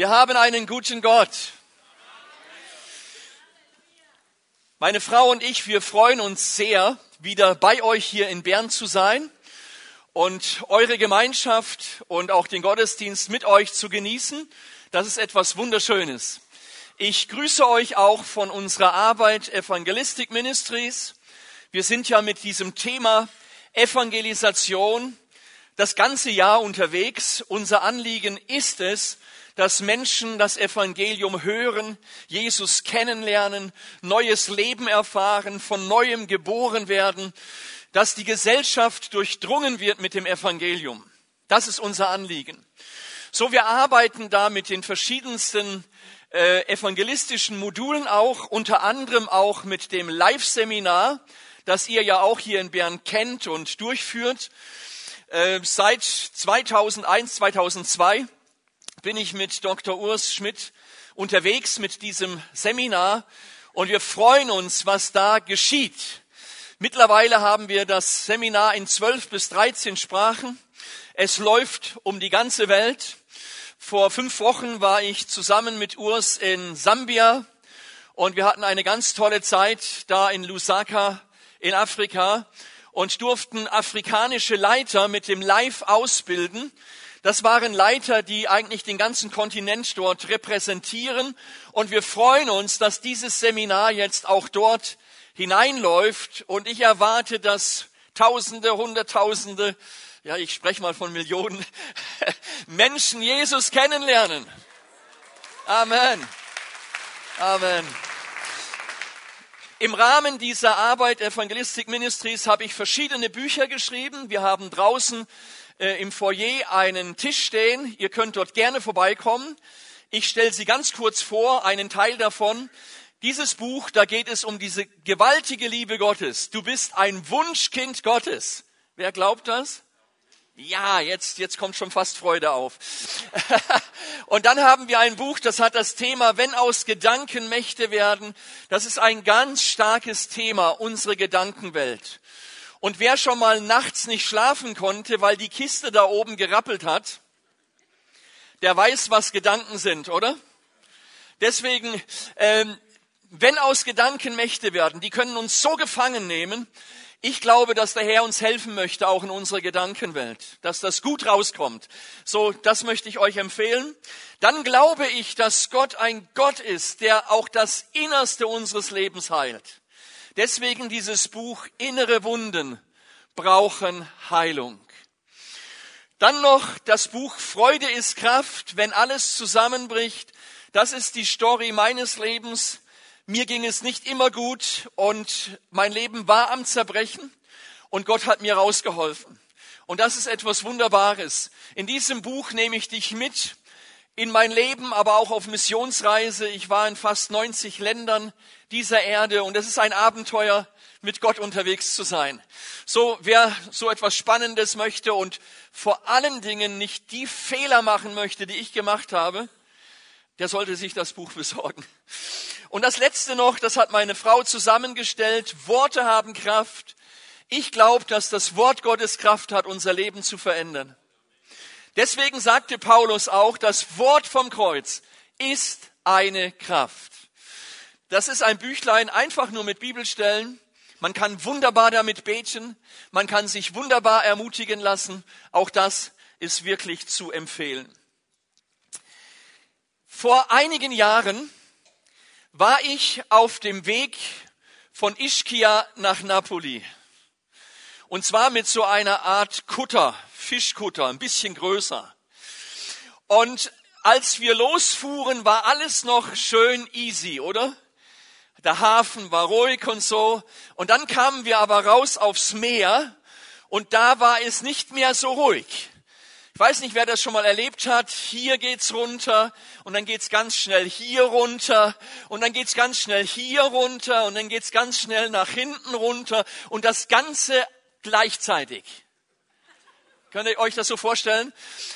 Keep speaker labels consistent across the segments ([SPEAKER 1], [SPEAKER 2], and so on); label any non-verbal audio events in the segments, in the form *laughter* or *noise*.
[SPEAKER 1] Wir haben einen guten Gott. Meine Frau und ich, wir freuen uns sehr, wieder bei euch hier in Bern zu sein und eure Gemeinschaft und auch den Gottesdienst mit euch zu genießen. Das ist etwas Wunderschönes. Ich grüße euch auch von unserer Arbeit Evangelistic Ministries. Wir sind ja mit diesem Thema Evangelisation das ganze Jahr unterwegs. Unser Anliegen ist es, dass Menschen das Evangelium hören, Jesus kennenlernen, neues Leben erfahren, von neuem geboren werden, dass die Gesellschaft durchdrungen wird mit dem Evangelium. Das ist unser Anliegen. So, wir arbeiten da mit den verschiedensten äh, evangelistischen Modulen auch, unter anderem auch mit dem Live-Seminar, das ihr ja auch hier in Bern kennt und durchführt. Äh, seit 2001, 2002 bin ich mit Dr. Urs Schmidt unterwegs mit diesem Seminar und wir freuen uns, was da geschieht. Mittlerweile haben wir das Seminar in zwölf bis dreizehn Sprachen. Es läuft um die ganze Welt. Vor fünf Wochen war ich zusammen mit Urs in Sambia und wir hatten eine ganz tolle Zeit da in Lusaka in Afrika und durften afrikanische Leiter mit dem Live ausbilden. Das waren Leiter, die eigentlich den ganzen Kontinent dort repräsentieren. Und wir freuen uns, dass dieses Seminar jetzt auch dort hineinläuft. Und ich erwarte, dass Tausende, Hunderttausende, ja, ich spreche mal von Millionen *laughs* Menschen Jesus kennenlernen. Amen. Amen. Im Rahmen dieser Arbeit Evangelistic Ministries habe ich verschiedene Bücher geschrieben. Wir haben draußen äh, im Foyer einen Tisch stehen. Ihr könnt dort gerne vorbeikommen. Ich stelle sie ganz kurz vor, einen Teil davon. Dieses Buch, da geht es um diese gewaltige Liebe Gottes. Du bist ein Wunschkind Gottes. Wer glaubt das? Ja, jetzt, jetzt kommt schon fast Freude auf. *laughs* Und dann haben wir ein Buch, das hat das Thema, wenn aus Gedanken Mächte werden. Das ist ein ganz starkes Thema, unsere Gedankenwelt. Und wer schon mal nachts nicht schlafen konnte, weil die Kiste da oben gerappelt hat, der weiß, was Gedanken sind, oder? Deswegen, ähm, wenn aus Gedanken Mächte werden, die können uns so gefangen nehmen. Ich glaube, dass der Herr uns helfen möchte, auch in unserer Gedankenwelt, dass das gut rauskommt. So, das möchte ich euch empfehlen. Dann glaube ich, dass Gott ein Gott ist, der auch das Innerste unseres Lebens heilt. Deswegen dieses Buch Innere Wunden brauchen Heilung. Dann noch das Buch Freude ist Kraft, wenn alles zusammenbricht. Das ist die Story meines Lebens. Mir ging es nicht immer gut und mein Leben war am Zerbrechen und Gott hat mir rausgeholfen. Und das ist etwas Wunderbares. In diesem Buch nehme ich dich mit in mein Leben, aber auch auf Missionsreise. Ich war in fast 90 Ländern dieser Erde und es ist ein Abenteuer, mit Gott unterwegs zu sein. So, wer so etwas Spannendes möchte und vor allen Dingen nicht die Fehler machen möchte, die ich gemacht habe, der sollte sich das Buch besorgen. Und das letzte noch, das hat meine Frau zusammengestellt. Worte haben Kraft. Ich glaube, dass das Wort Gottes Kraft hat, unser Leben zu verändern. Deswegen sagte Paulus auch, das Wort vom Kreuz ist eine Kraft. Das ist ein Büchlein einfach nur mit Bibelstellen. Man kann wunderbar damit beten. Man kann sich wunderbar ermutigen lassen. Auch das ist wirklich zu empfehlen. Vor einigen Jahren war ich auf dem Weg von Ischia nach Napoli. Und zwar mit so einer Art Kutter, Fischkutter, ein bisschen größer. Und als wir losfuhren, war alles noch schön easy, oder? Der Hafen war ruhig und so. Und dann kamen wir aber raus aufs Meer und da war es nicht mehr so ruhig. Ich weiß nicht, wer das schon mal erlebt hat. Hier geht's runter und dann geht's ganz schnell hier runter und dann geht's ganz schnell hier runter und dann geht's ganz schnell nach hinten runter und das Ganze gleichzeitig. Könnt ihr euch das so vorstellen?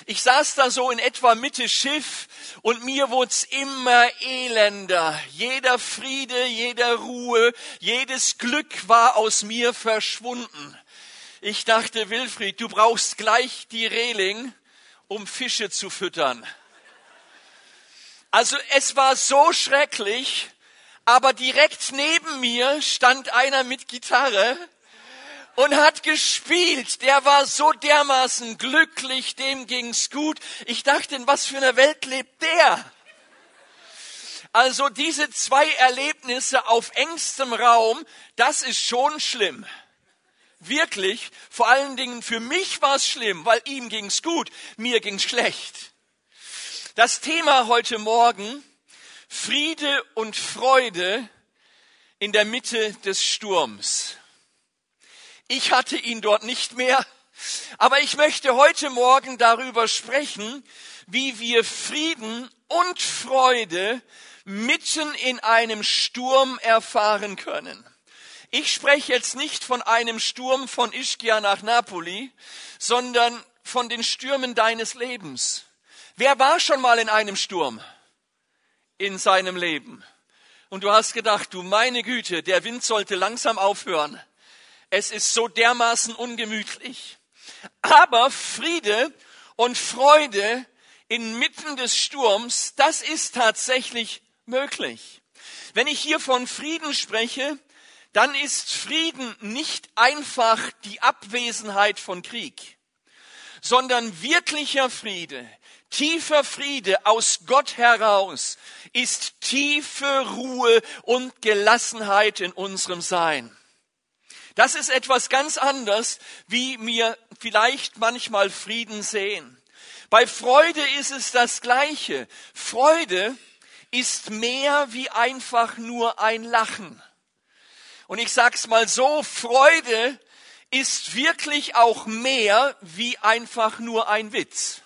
[SPEAKER 1] Ich saß da so in etwa Mitte Schiff und mir wurd's immer elender. Jeder Friede, jeder Ruhe, jedes Glück war aus mir verschwunden. Ich dachte, Wilfried, du brauchst gleich die Reling, um Fische zu füttern. Also es war so schrecklich, aber direkt neben mir stand einer mit Gitarre und hat gespielt. Der war so dermaßen glücklich, dem ging's gut. Ich dachte, in was für einer Welt lebt der? Also diese zwei Erlebnisse auf engstem Raum, das ist schon schlimm. Wirklich, vor allen Dingen für mich war es schlimm, weil ihm ging's gut, mir ging's schlecht. Das Thema heute Morgen, Friede und Freude in der Mitte des Sturms. Ich hatte ihn dort nicht mehr, aber ich möchte heute Morgen darüber sprechen, wie wir Frieden und Freude mitten in einem Sturm erfahren können. Ich spreche jetzt nicht von einem Sturm von Ischia nach Napoli, sondern von den Stürmen deines Lebens. Wer war schon mal in einem Sturm in seinem Leben? Und du hast gedacht, du meine Güte, der Wind sollte langsam aufhören. Es ist so dermaßen ungemütlich. Aber Friede und Freude inmitten des Sturms, das ist tatsächlich möglich. Wenn ich hier von Frieden spreche, dann ist Frieden nicht einfach die Abwesenheit von Krieg, sondern wirklicher Friede, tiefer Friede aus Gott heraus ist tiefe Ruhe und Gelassenheit in unserem Sein. Das ist etwas ganz anderes, wie wir vielleicht manchmal Frieden sehen. Bei Freude ist es das Gleiche. Freude ist mehr wie einfach nur ein Lachen. Und ich sag's mal so, Freude ist wirklich auch mehr wie einfach nur ein Witz,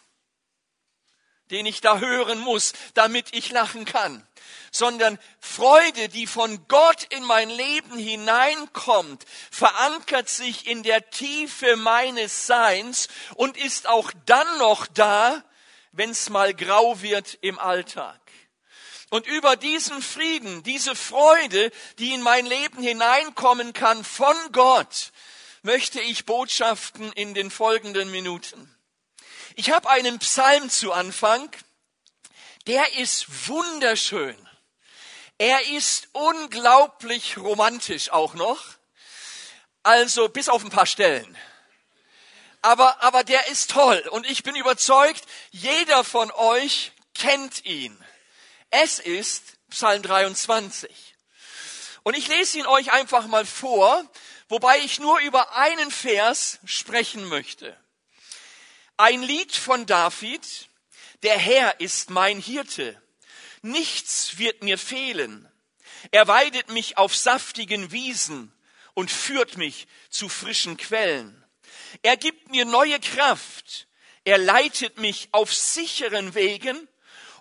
[SPEAKER 1] den ich da hören muss, damit ich lachen kann, sondern Freude, die von Gott in mein Leben hineinkommt, verankert sich in der Tiefe meines Seins und ist auch dann noch da, wenn's mal grau wird im Alltag. Und über diesen Frieden, diese Freude, die in mein Leben hineinkommen kann von Gott, möchte ich Botschaften in den folgenden Minuten. Ich habe einen Psalm zu Anfang, der ist wunderschön. Er ist unglaublich romantisch auch noch. Also bis auf ein paar Stellen. Aber, aber der ist toll und ich bin überzeugt, jeder von euch kennt ihn. Es ist Psalm 23. Und ich lese ihn euch einfach mal vor, wobei ich nur über einen Vers sprechen möchte. Ein Lied von David, der Herr ist mein Hirte, nichts wird mir fehlen. Er weidet mich auf saftigen Wiesen und führt mich zu frischen Quellen. Er gibt mir neue Kraft, er leitet mich auf sicheren Wegen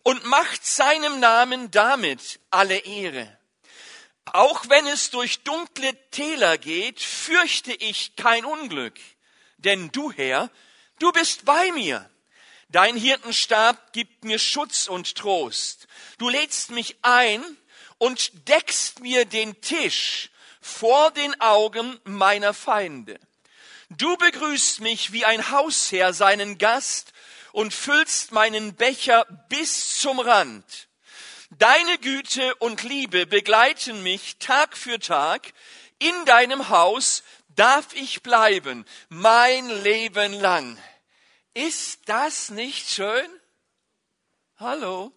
[SPEAKER 1] und macht seinem Namen damit alle Ehre. Auch wenn es durch dunkle Täler geht, fürchte ich kein Unglück, denn du, Herr, du bist bei mir. Dein Hirtenstab gibt mir Schutz und Trost. Du lädst mich ein und deckst mir den Tisch vor den Augen meiner Feinde. Du begrüßt mich wie ein Hausherr seinen Gast und füllst meinen Becher bis zum Rand. Deine Güte und Liebe begleiten mich Tag für Tag. In deinem Haus darf ich bleiben, mein Leben lang. Ist das nicht schön? Hallo?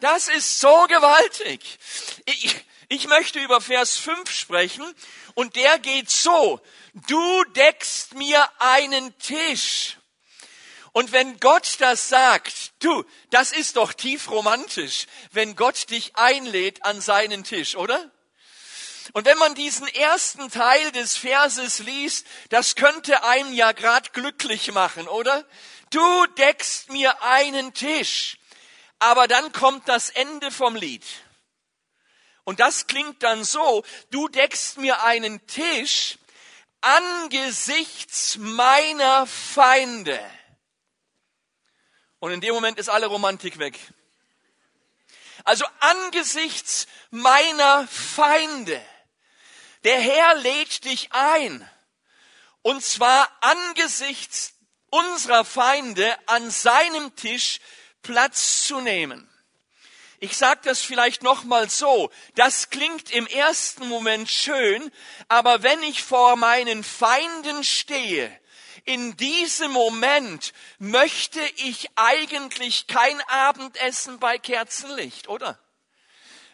[SPEAKER 1] Das ist so gewaltig. Ich, ich möchte über Vers 5 sprechen und der geht so. Du deckst mir einen Tisch und wenn Gott das sagt, du, das ist doch tief romantisch, wenn Gott dich einlädt an seinen Tisch, oder? Und wenn man diesen ersten Teil des Verses liest, das könnte einem ja grad glücklich machen, oder? Du deckst mir einen Tisch. Aber dann kommt das Ende vom Lied. Und das klingt dann so, du deckst mir einen Tisch angesichts meiner Feinde. Und in dem Moment ist alle Romantik weg. Also angesichts meiner Feinde. Der Herr lädt dich ein. Und zwar angesichts unserer Feinde an seinem Tisch Platz zu nehmen. Ich sage das vielleicht noch mal so: Das klingt im ersten Moment schön, aber wenn ich vor meinen Feinden stehe, in diesem Moment möchte ich eigentlich kein Abendessen bei Kerzenlicht, oder?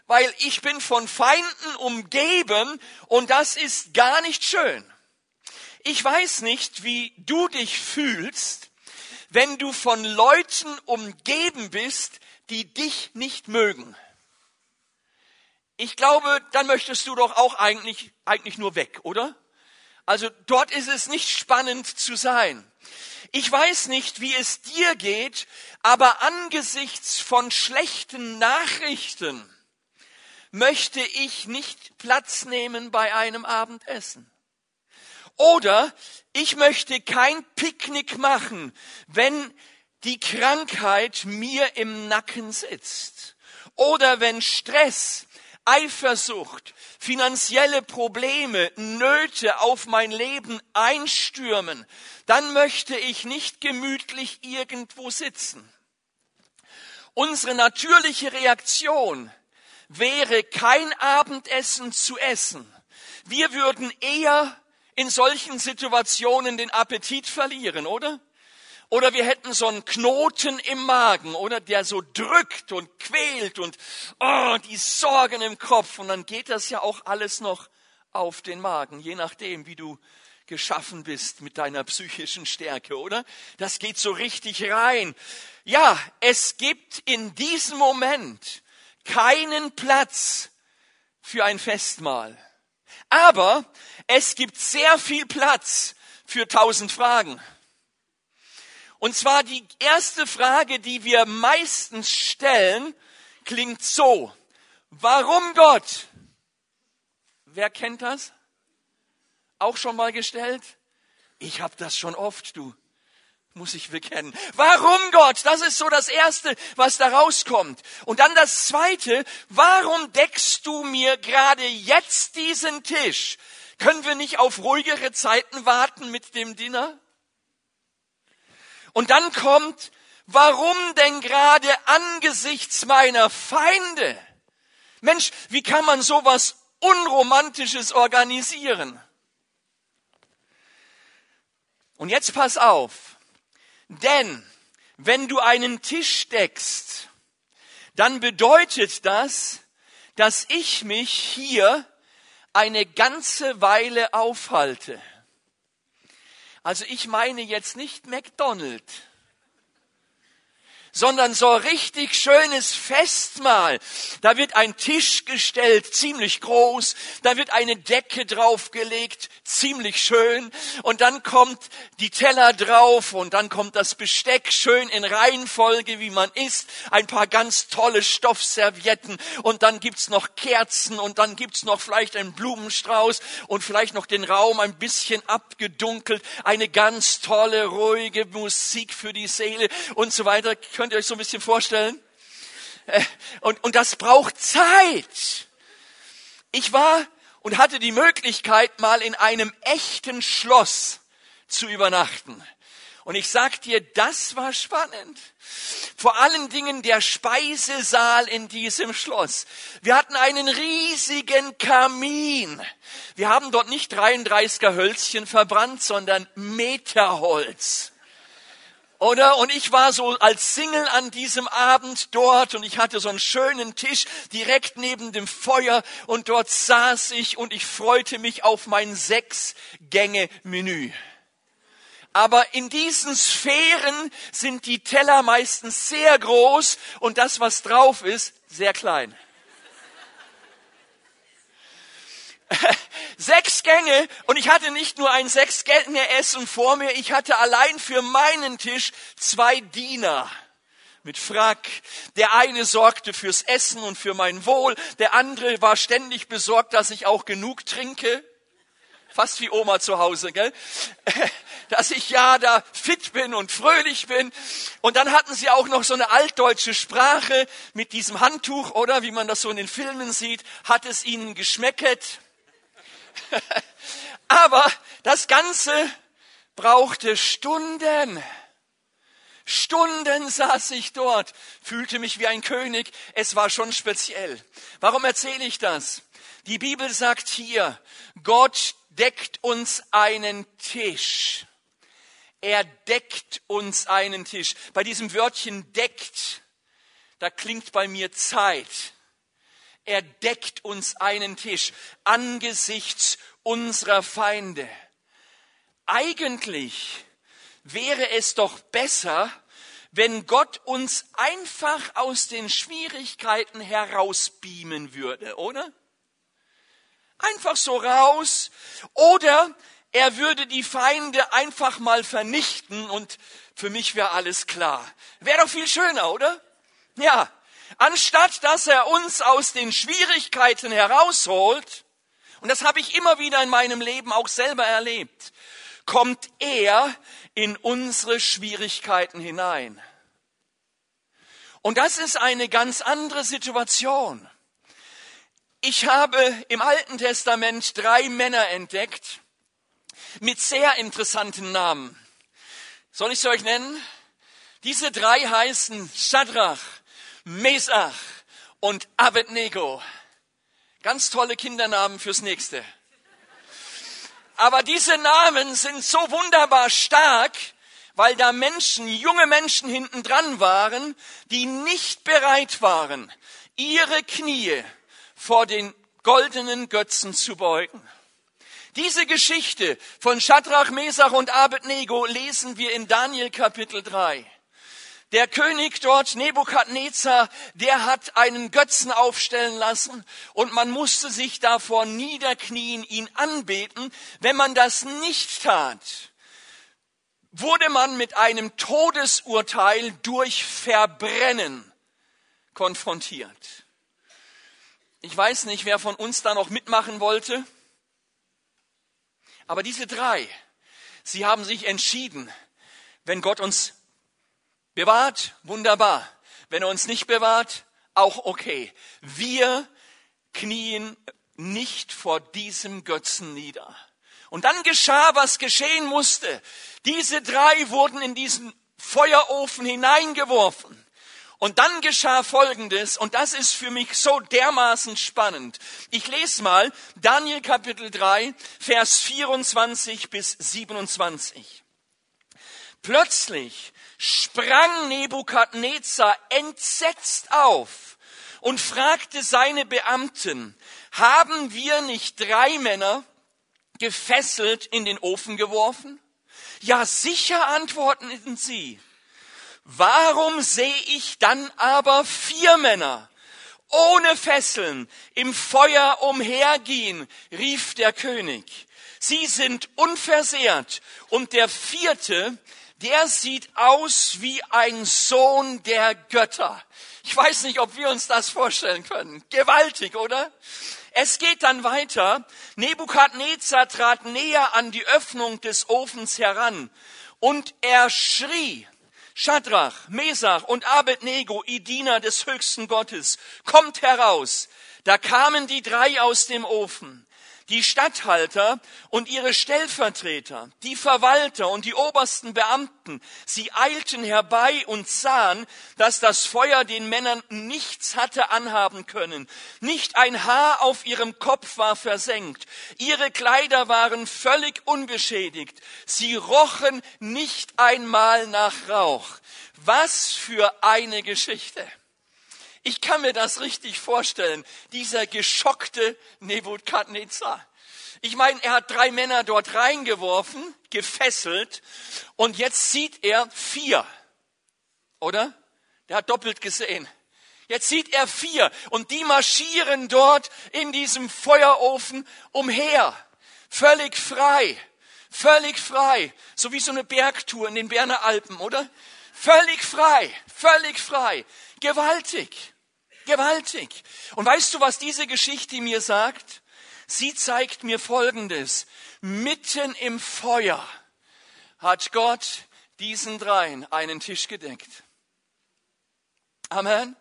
[SPEAKER 1] Weil ich bin von Feinden umgeben und das ist gar nicht schön. Ich weiß nicht, wie du dich fühlst, wenn du von Leuten umgeben bist, die dich nicht mögen. Ich glaube, dann möchtest du doch auch eigentlich, eigentlich nur weg, oder? Also dort ist es nicht spannend zu sein. Ich weiß nicht, wie es dir geht, aber angesichts von schlechten Nachrichten möchte ich nicht Platz nehmen bei einem Abendessen. Oder ich möchte kein Picknick machen, wenn die Krankheit mir im Nacken sitzt. Oder wenn Stress, Eifersucht, finanzielle Probleme, Nöte auf mein Leben einstürmen, dann möchte ich nicht gemütlich irgendwo sitzen. Unsere natürliche Reaktion wäre kein Abendessen zu essen. Wir würden eher in solchen Situationen den Appetit verlieren, oder? Oder wir hätten so einen Knoten im Magen, oder der so drückt und quält und oh, die Sorgen im Kopf. Und dann geht das ja auch alles noch auf den Magen, je nachdem, wie du geschaffen bist mit deiner psychischen Stärke, oder? Das geht so richtig rein. Ja, es gibt in diesem Moment keinen Platz für ein Festmahl. Aber es gibt sehr viel Platz für tausend Fragen. Und zwar die erste Frage, die wir meistens stellen, klingt so. Warum Gott? Wer kennt das? Auch schon mal gestellt? Ich habe das schon oft, du. Muss ich bekennen. Warum Gott? Das ist so das Erste, was da rauskommt. Und dann das Zweite, warum deckst du mir gerade jetzt diesen Tisch? Können wir nicht auf ruhigere Zeiten warten mit dem Dinner? Und dann kommt, warum denn gerade angesichts meiner Feinde? Mensch, wie kann man sowas Unromantisches organisieren? Und jetzt pass auf, denn wenn du einen Tisch deckst, dann bedeutet das, dass ich mich hier eine ganze Weile aufhalte. Also ich meine jetzt nicht McDonald's, sondern so richtig schönes Festmahl. Da wird ein Tisch gestellt, ziemlich groß, da wird eine Decke draufgelegt, ziemlich schön, und dann kommt die Teller drauf und dann kommt das Besteck schön in Reihenfolge, wie man isst, ein paar ganz tolle Stoffservietten. Und dann gibt's noch Kerzen und dann gibt's noch vielleicht einen Blumenstrauß und vielleicht noch den Raum ein bisschen abgedunkelt, eine ganz tolle, ruhige Musik für die Seele und so weiter Könnt ihr euch so ein bisschen vorstellen? Äh, und, und das braucht Zeit. Ich war und hatte die Möglichkeit, mal in einem echten Schloss zu übernachten. Und ich sag dir, das war spannend. Vor allen Dingen der Speisesaal in diesem Schloss. Wir hatten einen riesigen Kamin. Wir haben dort nicht 33er Hölzchen verbrannt, sondern Meterholz. Oder? Und ich war so als Single an diesem Abend dort und ich hatte so einen schönen Tisch direkt neben dem Feuer und dort saß ich und ich freute mich auf mein Sechs-Gänge-Menü. Aber in diesen Sphären sind die Teller meistens sehr groß und das, was drauf ist, sehr klein. *laughs* sechs Gänge und ich hatte nicht nur ein sechs Gänge Essen vor mir, ich hatte allein für meinen Tisch zwei Diener mit Frack. Der eine sorgte fürs Essen und für mein Wohl, der andere war ständig besorgt, dass ich auch genug trinke. Fast wie Oma zu Hause, gell? *laughs* Dass ich ja da fit bin und fröhlich bin. Und dann hatten sie auch noch so eine altdeutsche Sprache mit diesem Handtuch, oder wie man das so in den Filmen sieht. Hat es ihnen geschmecket? *laughs* Aber das Ganze brauchte Stunden. Stunden saß ich dort, fühlte mich wie ein König. Es war schon speziell. Warum erzähle ich das? Die Bibel sagt hier, Gott deckt uns einen Tisch. Er deckt uns einen Tisch. Bei diesem Wörtchen deckt, da klingt bei mir Zeit. Er deckt uns einen Tisch angesichts unserer Feinde. Eigentlich wäre es doch besser, wenn Gott uns einfach aus den Schwierigkeiten herausbeamen würde, oder? Einfach so raus. Oder er würde die Feinde einfach mal vernichten und für mich wäre alles klar. Wäre doch viel schöner, oder? Ja. Anstatt dass er uns aus den Schwierigkeiten herausholt, und das habe ich immer wieder in meinem Leben auch selber erlebt, kommt er in unsere Schwierigkeiten hinein. Und das ist eine ganz andere Situation. Ich habe im Alten Testament drei Männer entdeckt mit sehr interessanten Namen. Soll ich sie euch nennen? Diese drei heißen Shadrach, Mesach und Abednego. Ganz tolle Kindernamen fürs nächste. Aber diese Namen sind so wunderbar stark, weil da Menschen, junge Menschen hinten dran waren, die nicht bereit waren, ihre Knie vor den goldenen Götzen zu beugen. Diese Geschichte von Shadrach, Mesach und Abednego lesen wir in Daniel Kapitel 3. Der König dort, Nebukadnezar, der hat einen Götzen aufstellen lassen und man musste sich davor niederknien, ihn anbeten. Wenn man das nicht tat, wurde man mit einem Todesurteil durch Verbrennen konfrontiert. Ich weiß nicht, wer von uns da noch mitmachen wollte, aber diese drei, sie haben sich entschieden, wenn Gott uns bewahrt, wunderbar. Wenn er uns nicht bewahrt, auch okay. Wir knien nicht vor diesem Götzen nieder. Und dann geschah, was geschehen musste. Diese drei wurden in diesen Feuerofen hineingeworfen. Und dann geschah Folgendes, und das ist für mich so dermaßen spannend. Ich lese mal Daniel Kapitel 3, Vers 24 bis 27. Plötzlich sprang Nebukadnezar entsetzt auf und fragte seine Beamten, haben wir nicht drei Männer gefesselt in den Ofen geworfen? Ja, sicher antworteten sie. Warum sehe ich dann aber vier Männer ohne Fesseln im Feuer umhergehen, rief der König. Sie sind unversehrt und der vierte, der sieht aus wie ein Sohn der Götter. Ich weiß nicht, ob wir uns das vorstellen können. Gewaltig, oder? Es geht dann weiter. Nebukadnezar trat näher an die Öffnung des Ofens heran und er schrie, Schadrach, Mesach und Abednego, ihr Diener des höchsten Gottes, kommt heraus. Da kamen die drei aus dem Ofen die Statthalter und ihre Stellvertreter, die Verwalter und die obersten Beamten, sie eilten herbei und sahen, dass das Feuer den Männern nichts hatte anhaben können. Nicht ein Haar auf ihrem Kopf war versenkt. Ihre Kleider waren völlig unbeschädigt. Sie rochen nicht einmal nach Rauch. Was für eine Geschichte. Ich kann mir das richtig vorstellen, dieser geschockte Nebukadnezar. Ich meine, er hat drei Männer dort reingeworfen, gefesselt, und jetzt sieht er vier. Oder? Der hat doppelt gesehen. Jetzt sieht er vier und die marschieren dort in diesem Feuerofen umher. Völlig frei. Völlig frei. So wie so eine Bergtour in den Berner Alpen, oder? Völlig frei. Völlig frei. Gewaltig. Gewaltig. Und weißt du, was diese Geschichte mir sagt? Sie zeigt mir Folgendes. Mitten im Feuer hat Gott diesen dreien einen Tisch gedeckt. Amen.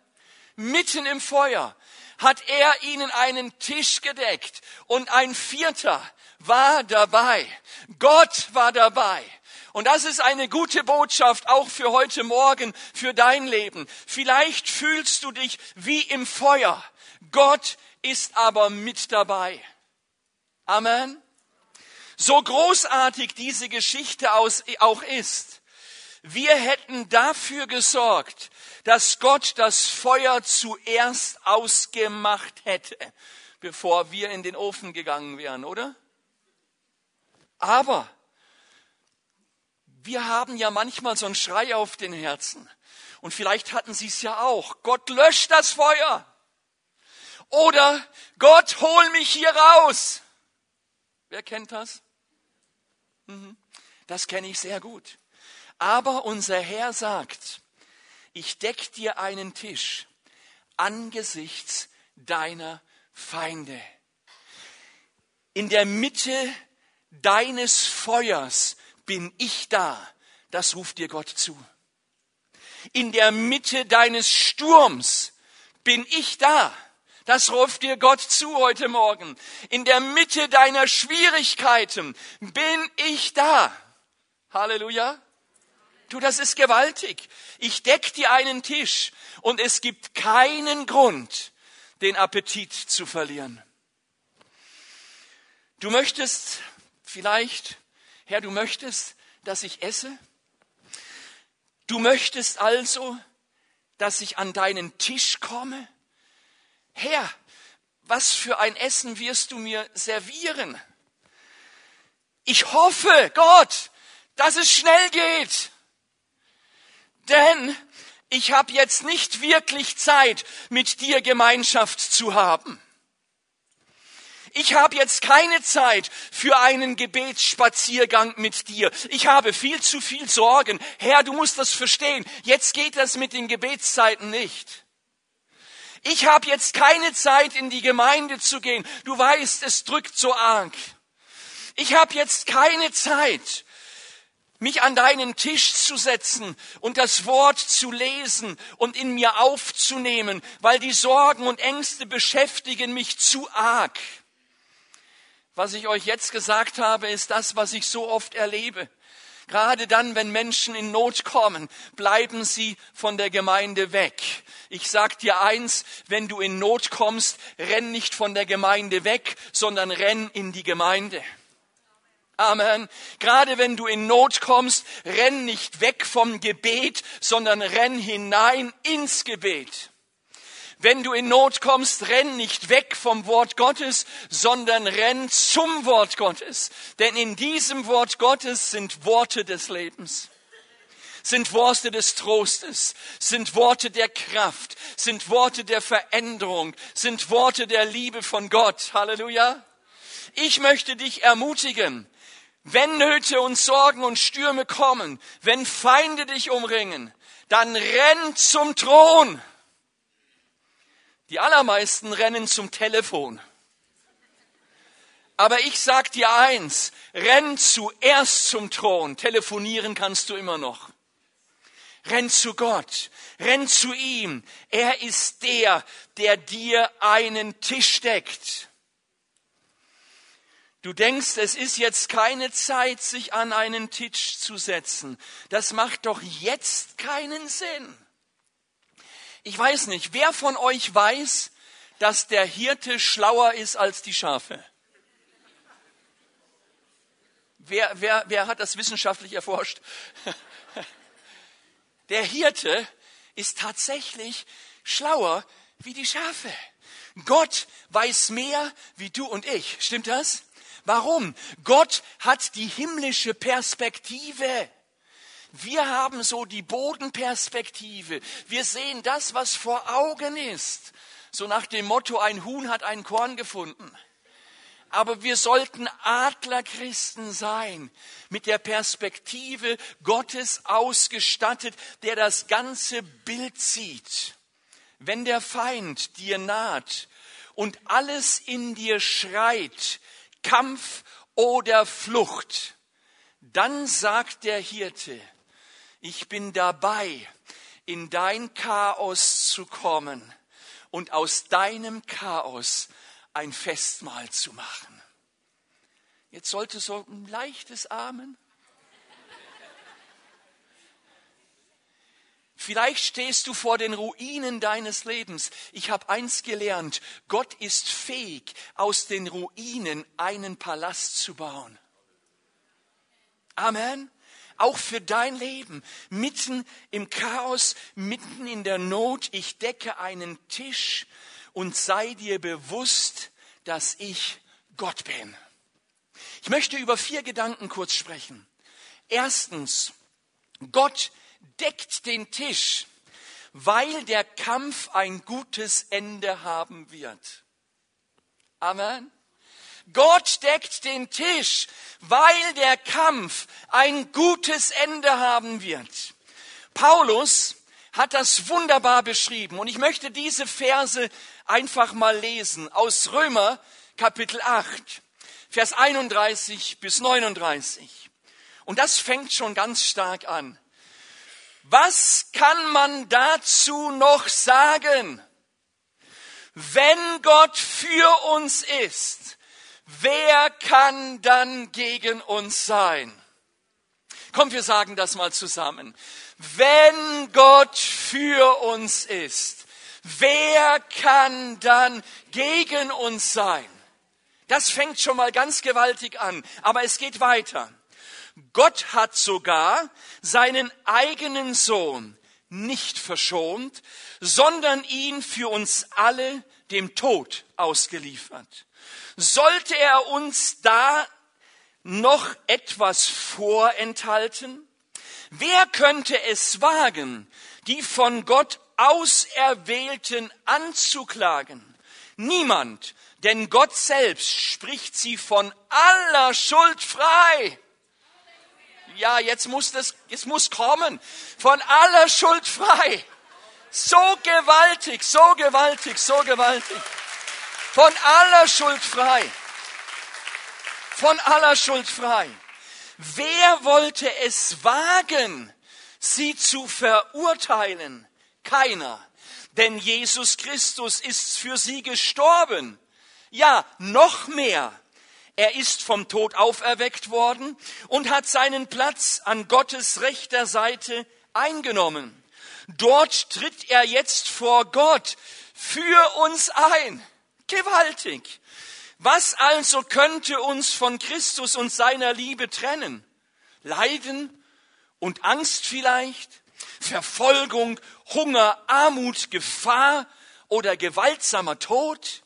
[SPEAKER 1] Mitten im Feuer hat er ihnen einen Tisch gedeckt und ein vierter war dabei. Gott war dabei. Und das ist eine gute Botschaft auch für heute Morgen, für dein Leben. Vielleicht fühlst du dich wie im Feuer. Gott ist aber mit dabei. Amen. So großartig diese Geschichte auch ist, wir hätten dafür gesorgt, dass Gott das Feuer zuerst ausgemacht hätte, bevor wir in den Ofen gegangen wären, oder? Aber wir haben ja manchmal so einen Schrei auf den Herzen. Und vielleicht hatten sie es ja auch. Gott löscht das Feuer. Oder Gott hol mich hier raus. Wer kennt das? Mhm. Das kenne ich sehr gut. Aber unser Herr sagt, ich deck dir einen Tisch angesichts deiner Feinde. In der Mitte deines Feuers bin ich da. Das ruft dir Gott zu. In der Mitte deines Sturms bin ich da. Das ruft dir Gott zu heute Morgen. In der Mitte deiner Schwierigkeiten bin ich da. Halleluja. Du, das ist gewaltig. Ich deck dir einen Tisch und es gibt keinen Grund, den Appetit zu verlieren. Du möchtest vielleicht, Herr, du möchtest, dass ich esse? Du möchtest also, dass ich an deinen Tisch komme? Herr, was für ein Essen wirst du mir servieren? Ich hoffe, Gott, dass es schnell geht. Denn ich habe jetzt nicht wirklich Zeit, mit dir Gemeinschaft zu haben. Ich habe jetzt keine Zeit für einen Gebetsspaziergang mit dir. Ich habe viel zu viel Sorgen. Herr, du musst das verstehen. Jetzt geht das mit den Gebetszeiten nicht. Ich habe jetzt keine Zeit, in die Gemeinde zu gehen. Du weißt, es drückt so arg. Ich habe jetzt keine Zeit, mich an deinen Tisch zu setzen und das Wort zu lesen und in mir aufzunehmen, weil die Sorgen und Ängste beschäftigen mich zu arg. Was ich euch jetzt gesagt habe, ist das, was ich so oft erlebe. Gerade dann, wenn Menschen in Not kommen, bleiben sie von der Gemeinde weg. Ich sag dir eins, wenn du in Not kommst, renn nicht von der Gemeinde weg, sondern renn in die Gemeinde. Amen. Gerade wenn du in Not kommst, renn nicht weg vom Gebet, sondern renn hinein ins Gebet. Wenn du in Not kommst, renn nicht weg vom Wort Gottes, sondern renn zum Wort Gottes. Denn in diesem Wort Gottes sind Worte des Lebens sind Worte des Trostes, sind Worte der Kraft, sind Worte der Veränderung, sind Worte der Liebe von Gott. Halleluja. Ich möchte dich ermutigen, wenn Nöte und Sorgen und Stürme kommen, wenn Feinde dich umringen, dann renn zum Thron. Die allermeisten rennen zum Telefon. Aber ich sag dir eins, renn zuerst zum Thron. Telefonieren kannst du immer noch. Renn zu Gott, renn zu ihm. Er ist der, der dir einen Tisch deckt. Du denkst, es ist jetzt keine Zeit, sich an einen Tisch zu setzen. Das macht doch jetzt keinen Sinn. Ich weiß nicht, wer von euch weiß, dass der Hirte schlauer ist als die Schafe? Wer, wer, wer hat das wissenschaftlich erforscht? *laughs* Der Hirte ist tatsächlich schlauer wie die Schafe. Gott weiß mehr wie du und ich. Stimmt das? Warum? Gott hat die himmlische Perspektive. Wir haben so die Bodenperspektive. Wir sehen das, was vor Augen ist. So nach dem Motto, ein Huhn hat ein Korn gefunden. Aber wir sollten Adlerchristen sein, mit der Perspektive Gottes ausgestattet, der das ganze Bild sieht. Wenn der Feind dir naht und alles in dir schreit, Kampf oder Flucht, dann sagt der Hirte, ich bin dabei, in dein Chaos zu kommen und aus deinem Chaos ein Festmahl zu machen. Jetzt sollte so ein leichtes Amen. Vielleicht stehst du vor den Ruinen deines Lebens. Ich habe eins gelernt, Gott ist fähig, aus den Ruinen einen Palast zu bauen. Amen. Auch für dein Leben, mitten im Chaos, mitten in der Not, ich decke einen Tisch und sei dir bewusst, dass ich Gott bin. Ich möchte über vier Gedanken kurz sprechen. Erstens, Gott deckt den Tisch, weil der Kampf ein gutes Ende haben wird. Amen. Gott deckt den Tisch, weil der Kampf ein gutes Ende haben wird. Paulus hat das wunderbar beschrieben und ich möchte diese Verse einfach mal lesen aus Römer Kapitel 8, Vers 31 bis 39. Und das fängt schon ganz stark an. Was kann man dazu noch sagen? Wenn Gott für uns ist, wer kann dann gegen uns sein? Komm, wir sagen das mal zusammen. Wenn Gott für uns ist, wer kann dann gegen uns sein? Das fängt schon mal ganz gewaltig an, aber es geht weiter. Gott hat sogar seinen eigenen Sohn nicht verschont, sondern ihn für uns alle dem Tod ausgeliefert. Sollte er uns da noch etwas vorenthalten? Wer könnte es wagen, die von Gott Auserwählten anzuklagen? Niemand, denn Gott selbst spricht sie von aller Schuld frei ja, jetzt muss das, es muss kommen, von aller Schuld frei. So gewaltig, so gewaltig, so gewaltig. Von aller Schuld frei. Von aller Schuld frei. Wer wollte es wagen, sie zu verurteilen? Keiner. Denn Jesus Christus ist für sie gestorben. Ja, noch mehr. Er ist vom Tod auferweckt worden und hat seinen Platz an Gottes rechter Seite eingenommen. Dort tritt er jetzt vor Gott für uns ein. Gewaltig. Was also könnte uns von Christus und seiner Liebe trennen? Leiden und Angst vielleicht? Verfolgung, Hunger, Armut, Gefahr oder gewaltsamer Tod?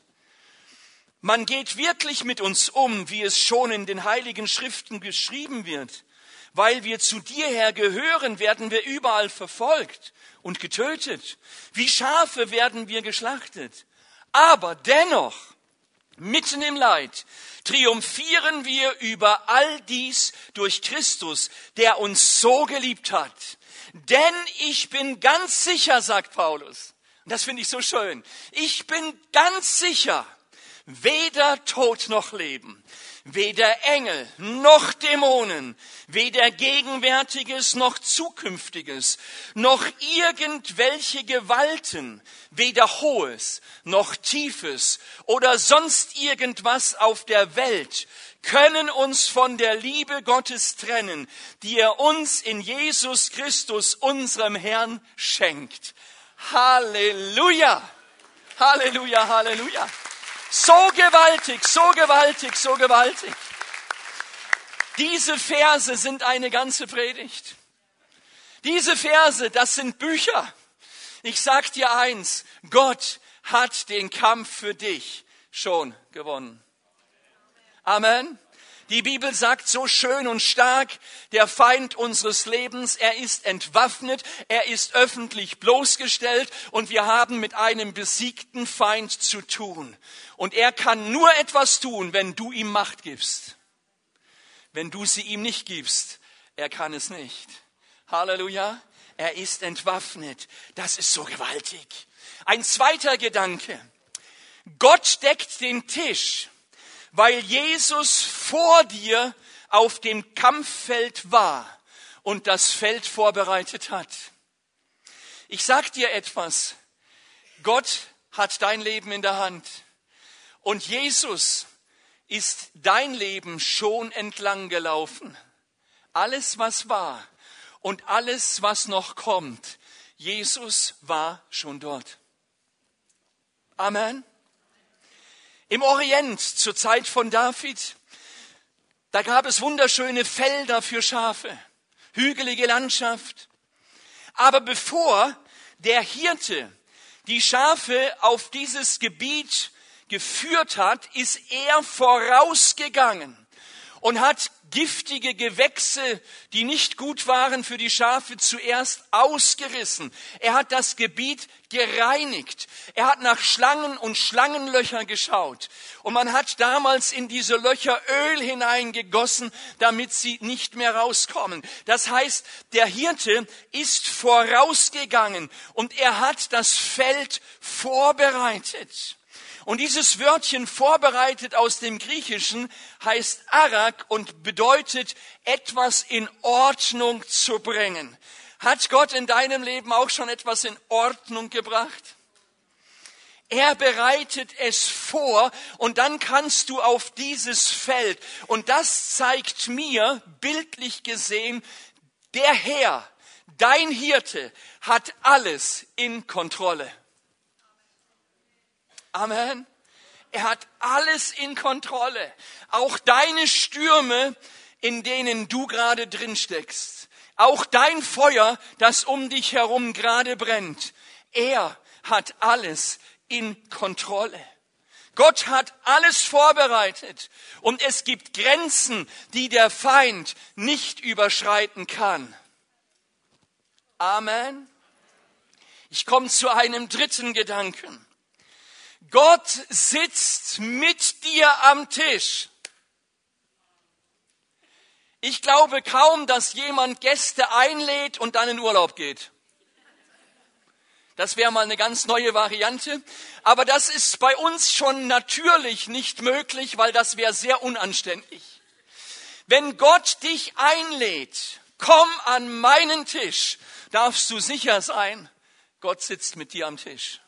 [SPEAKER 1] Man geht wirklich mit uns um, wie es schon in den heiligen Schriften geschrieben wird. Weil wir zu dir her gehören, werden wir überall verfolgt und getötet. Wie Schafe werden wir geschlachtet. Aber dennoch, mitten im Leid, triumphieren wir über all dies durch Christus, der uns so geliebt hat. Denn ich bin ganz sicher, sagt Paulus, und das finde ich so schön, ich bin ganz sicher, weder Tod noch Leben, weder Engel noch Dämonen, weder Gegenwärtiges noch Zukünftiges, noch irgendwelche Gewalten, weder Hohes noch Tiefes oder sonst irgendwas auf der Welt können uns von der Liebe Gottes trennen, die er uns in Jesus Christus, unserem Herrn, schenkt. Halleluja! Halleluja, Halleluja! So gewaltig, so gewaltig, so gewaltig. Diese Verse sind eine ganze Predigt. Diese Verse, das sind Bücher. Ich sag dir eins, Gott hat den Kampf für dich schon gewonnen. Amen. Die Bibel sagt so schön und stark, der Feind unseres Lebens, er ist entwaffnet, er ist öffentlich bloßgestellt und wir haben mit einem besiegten Feind zu tun. Und er kann nur etwas tun, wenn du ihm Macht gibst. Wenn du sie ihm nicht gibst, er kann es nicht. Halleluja. Er ist entwaffnet. Das ist so gewaltig. Ein zweiter Gedanke. Gott deckt den Tisch weil Jesus vor dir auf dem Kampffeld war und das Feld vorbereitet hat. Ich sag dir etwas. Gott hat dein Leben in der Hand. Und Jesus ist dein Leben schon entlang gelaufen. Alles, was war und alles, was noch kommt, Jesus war schon dort. Amen. Im Orient zur Zeit von David, da gab es wunderschöne Felder für Schafe, hügelige Landschaft. Aber bevor der Hirte die Schafe auf dieses Gebiet geführt hat, ist er vorausgegangen und hat giftige Gewächse, die nicht gut waren für die Schafe, zuerst ausgerissen. Er hat das Gebiet gereinigt. Er hat nach Schlangen und Schlangenlöcher geschaut. Und man hat damals in diese Löcher Öl hineingegossen, damit sie nicht mehr rauskommen. Das heißt, der Hirte ist vorausgegangen und er hat das Feld vorbereitet. Und dieses Wörtchen vorbereitet aus dem Griechischen heißt Arak und bedeutet etwas in Ordnung zu bringen. Hat Gott in deinem Leben auch schon etwas in Ordnung gebracht? Er bereitet es vor und dann kannst du auf dieses Feld. Und das zeigt mir, bildlich gesehen, der Herr, dein Hirte, hat alles in Kontrolle. Amen. Er hat alles in Kontrolle. Auch deine Stürme, in denen du gerade drin steckst. Auch dein Feuer, das um dich herum gerade brennt. Er hat alles in Kontrolle. Gott hat alles vorbereitet und es gibt Grenzen, die der Feind nicht überschreiten kann. Amen. Ich komme zu einem dritten Gedanken. Gott sitzt mit dir am Tisch. Ich glaube kaum, dass jemand Gäste einlädt und dann in Urlaub geht. Das wäre mal eine ganz neue Variante. Aber das ist bei uns schon natürlich nicht möglich, weil das wäre sehr unanständig. Wenn Gott dich einlädt, komm an meinen Tisch, darfst du sicher sein, Gott sitzt mit dir am Tisch.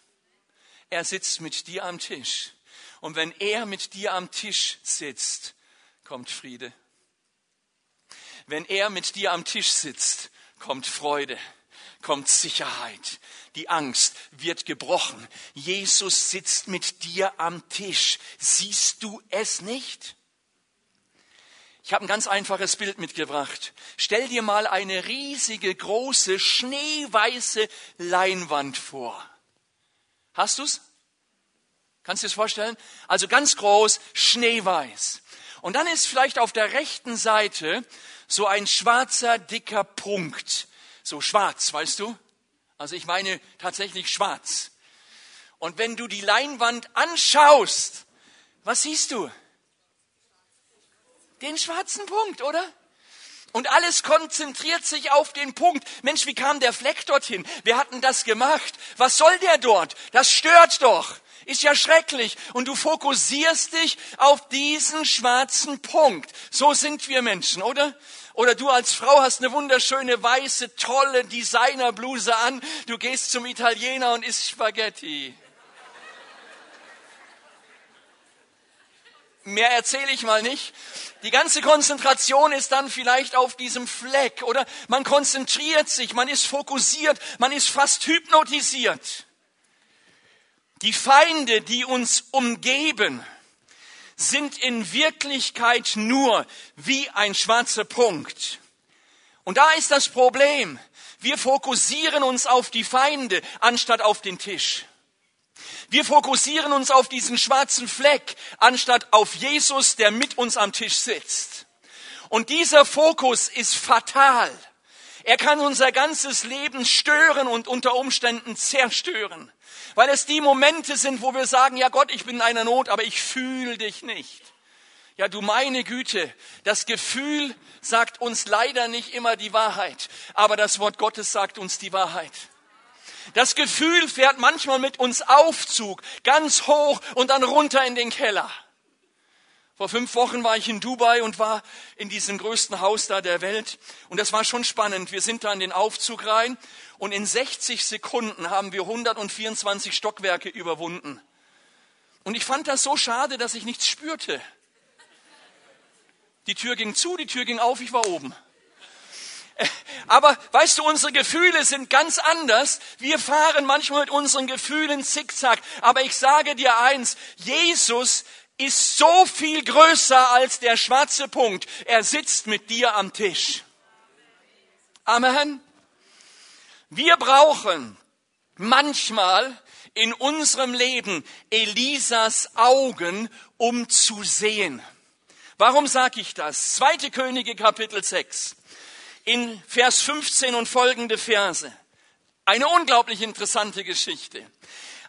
[SPEAKER 1] Er sitzt mit dir am Tisch. Und wenn er mit dir am Tisch sitzt, kommt Friede. Wenn er mit dir am Tisch sitzt, kommt Freude, kommt Sicherheit. Die Angst wird gebrochen. Jesus sitzt mit dir am Tisch. Siehst du es nicht? Ich habe ein ganz einfaches Bild mitgebracht. Stell dir mal eine riesige, große, schneeweiße Leinwand vor. Hast du's? Kannst du das vorstellen? Also ganz groß, schneeweiß. Und dann ist vielleicht auf der rechten Seite so ein schwarzer, dicker Punkt. So schwarz, weißt du? Also ich meine tatsächlich schwarz. Und wenn du die Leinwand anschaust, was siehst du? Den schwarzen Punkt, oder? Und alles konzentriert sich auf den Punkt. Mensch, wie kam der Fleck dorthin? Wer hat denn das gemacht? Was soll der dort? Das stört doch. Ist ja schrecklich. Und du fokussierst dich auf diesen schwarzen Punkt. So sind wir Menschen, oder? Oder du als Frau hast eine wunderschöne weiße, tolle Designerbluse an. Du gehst zum Italiener und isst Spaghetti. Mehr erzähle ich mal nicht. Die ganze Konzentration ist dann vielleicht auf diesem Fleck oder man konzentriert sich, man ist fokussiert, man ist fast hypnotisiert. Die Feinde, die uns umgeben, sind in Wirklichkeit nur wie ein schwarzer Punkt. Und da ist das Problem. Wir fokussieren uns auf die Feinde anstatt auf den Tisch. Wir fokussieren uns auf diesen schwarzen Fleck, anstatt auf Jesus, der mit uns am Tisch sitzt. Und dieser Fokus ist fatal. Er kann unser ganzes Leben stören und unter Umständen zerstören. Weil es die Momente sind, wo wir sagen, ja Gott, ich bin in einer Not, aber ich fühle dich nicht. Ja, du meine Güte, das Gefühl sagt uns leider nicht immer die Wahrheit, aber das Wort Gottes sagt uns die Wahrheit. Das Gefühl fährt manchmal mit uns Aufzug, ganz hoch und dann runter in den Keller. Vor fünf Wochen war ich in Dubai und war in diesem größten Haus da der Welt. Und das war schon spannend. Wir sind da in den Aufzug rein und in 60 Sekunden haben wir 124 Stockwerke überwunden. Und ich fand das so schade, dass ich nichts spürte. Die Tür ging zu, die Tür ging auf, ich war oben. Aber weißt du, unsere Gefühle sind ganz anders. Wir fahren manchmal mit unseren Gefühlen zickzack. Aber ich sage dir eins, Jesus ist so viel größer als der schwarze Punkt. Er sitzt mit dir am Tisch. Amen. Wir brauchen manchmal in unserem Leben Elisas Augen, um zu sehen. Warum sage ich das? Zweite Könige Kapitel 6 in Vers 15 und folgende Verse. Eine unglaublich interessante Geschichte.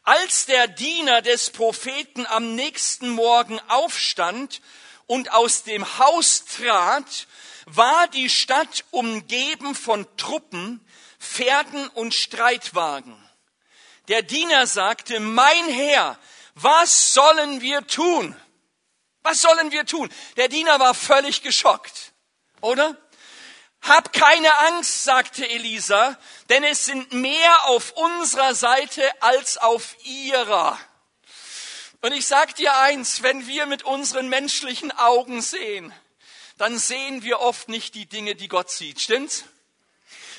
[SPEAKER 1] Als der Diener des Propheten am nächsten Morgen aufstand und aus dem Haus trat, war die Stadt umgeben von Truppen, Pferden und Streitwagen. Der Diener sagte, mein Herr, was sollen wir tun? Was sollen wir tun? Der Diener war völlig geschockt, oder? Hab keine Angst, sagte Elisa, denn es sind mehr auf unserer Seite als auf ihrer. Und ich sag dir eins, wenn wir mit unseren menschlichen Augen sehen, dann sehen wir oft nicht die Dinge, die Gott sieht. Stimmt's?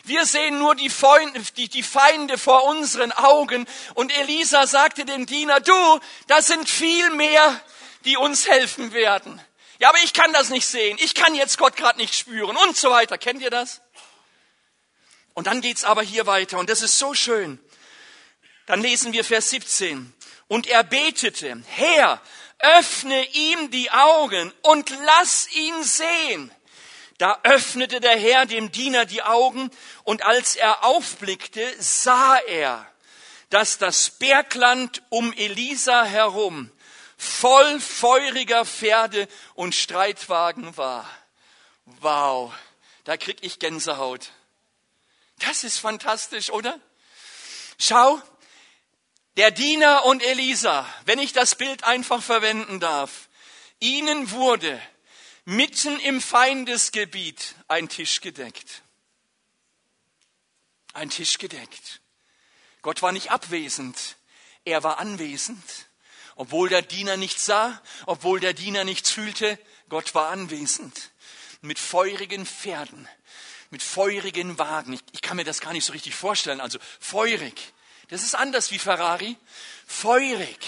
[SPEAKER 1] Wir sehen nur die Feinde, die, die Feinde vor unseren Augen. Und Elisa sagte dem Diener, du, das sind viel mehr, die uns helfen werden. Ja, aber ich kann das nicht sehen. Ich kann jetzt Gott gerade nicht spüren und so weiter. Kennt ihr das? Und dann geht's aber hier weiter und das ist so schön. Dann lesen wir Vers 17. Und er betete, Herr, öffne ihm die Augen und lass ihn sehen. Da öffnete der Herr dem Diener die Augen und als er aufblickte, sah er, dass das Bergland um Elisa herum voll feuriger Pferde und Streitwagen war. Wow, da krieg ich Gänsehaut. Das ist fantastisch, oder? Schau, der Diener und Elisa, wenn ich das Bild einfach verwenden darf, ihnen wurde mitten im Feindesgebiet ein Tisch gedeckt. Ein Tisch gedeckt. Gott war nicht abwesend, er war anwesend. Obwohl der Diener nichts sah, obwohl der Diener nichts fühlte, Gott war anwesend. Mit feurigen Pferden, mit feurigen Wagen. Ich, ich kann mir das gar nicht so richtig vorstellen. Also feurig. Das ist anders wie Ferrari. Feurig,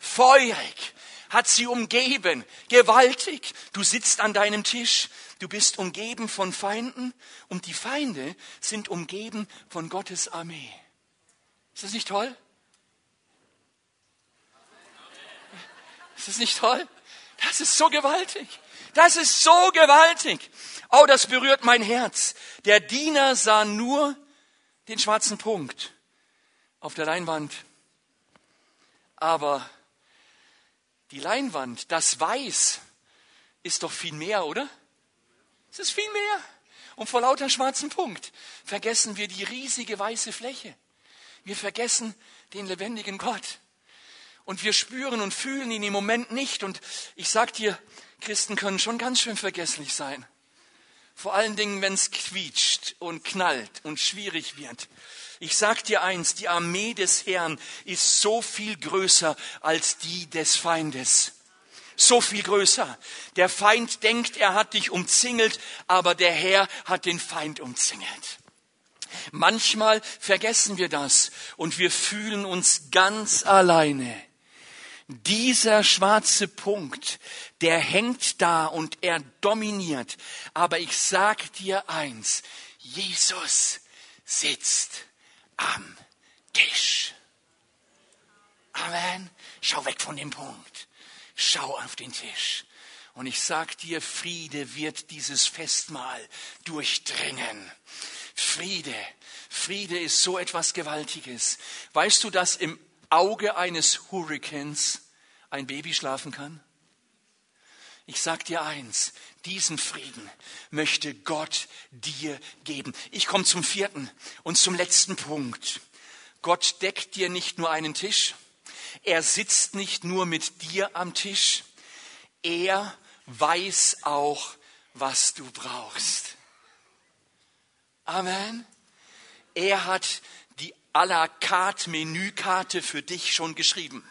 [SPEAKER 1] feurig hat sie umgeben, gewaltig. Du sitzt an deinem Tisch, du bist umgeben von Feinden und die Feinde sind umgeben von Gottes Armee. Ist das nicht toll? Ist das nicht toll? Das ist so gewaltig. Das ist so gewaltig. Oh, das berührt mein Herz. Der Diener sah nur den schwarzen Punkt auf der Leinwand. Aber die Leinwand, das Weiß, ist doch viel mehr, oder? Es ist viel mehr. Und vor lauter schwarzen Punkt vergessen wir die riesige weiße Fläche. Wir vergessen den lebendigen Gott und wir spüren und fühlen ihn im Moment nicht. Und ich sag dir, Christen können schon ganz schön vergesslich sein. Vor allen Dingen, wenn es quietscht und knallt und schwierig wird. Ich sag dir eins, die Armee des Herrn ist so viel größer als die des Feindes. So viel größer. Der Feind denkt, er hat dich umzingelt, aber der Herr hat den Feind umzingelt. Manchmal vergessen wir das und wir fühlen uns ganz alleine. Dieser schwarze Punkt, der hängt da und er dominiert. Aber ich sag dir eins, Jesus sitzt am Tisch. Amen. Schau weg von dem Punkt. Schau auf den Tisch. Und ich sag dir, Friede wird dieses Festmahl durchdringen. Friede. Friede ist so etwas Gewaltiges. Weißt du, dass im Auge eines Hurrikans ein Baby schlafen kann? Ich sag dir eins, diesen Frieden möchte Gott dir geben. Ich komme zum vierten und zum letzten Punkt. Gott deckt dir nicht nur einen Tisch, er sitzt nicht nur mit dir am Tisch, er weiß auch, was du brauchst. Amen. Er hat à la carte Menükarte für dich schon geschrieben.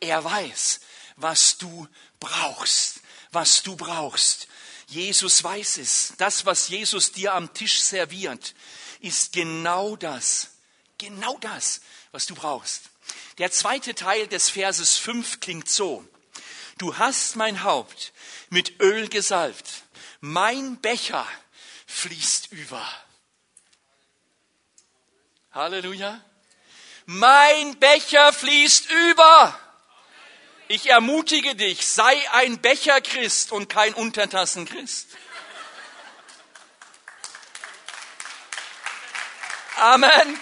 [SPEAKER 1] Er weiß, was du brauchst, was du brauchst. Jesus weiß es. Das, was Jesus dir am Tisch serviert, ist genau das, genau das, was du brauchst. Der zweite Teil des Verses 5 klingt so. Du hast mein Haupt mit Öl gesalbt. Mein Becher fließt über. Halleluja. Mein Becher fließt über. Ich ermutige dich, sei ein Becherchrist und kein Untertassenchrist. Amen.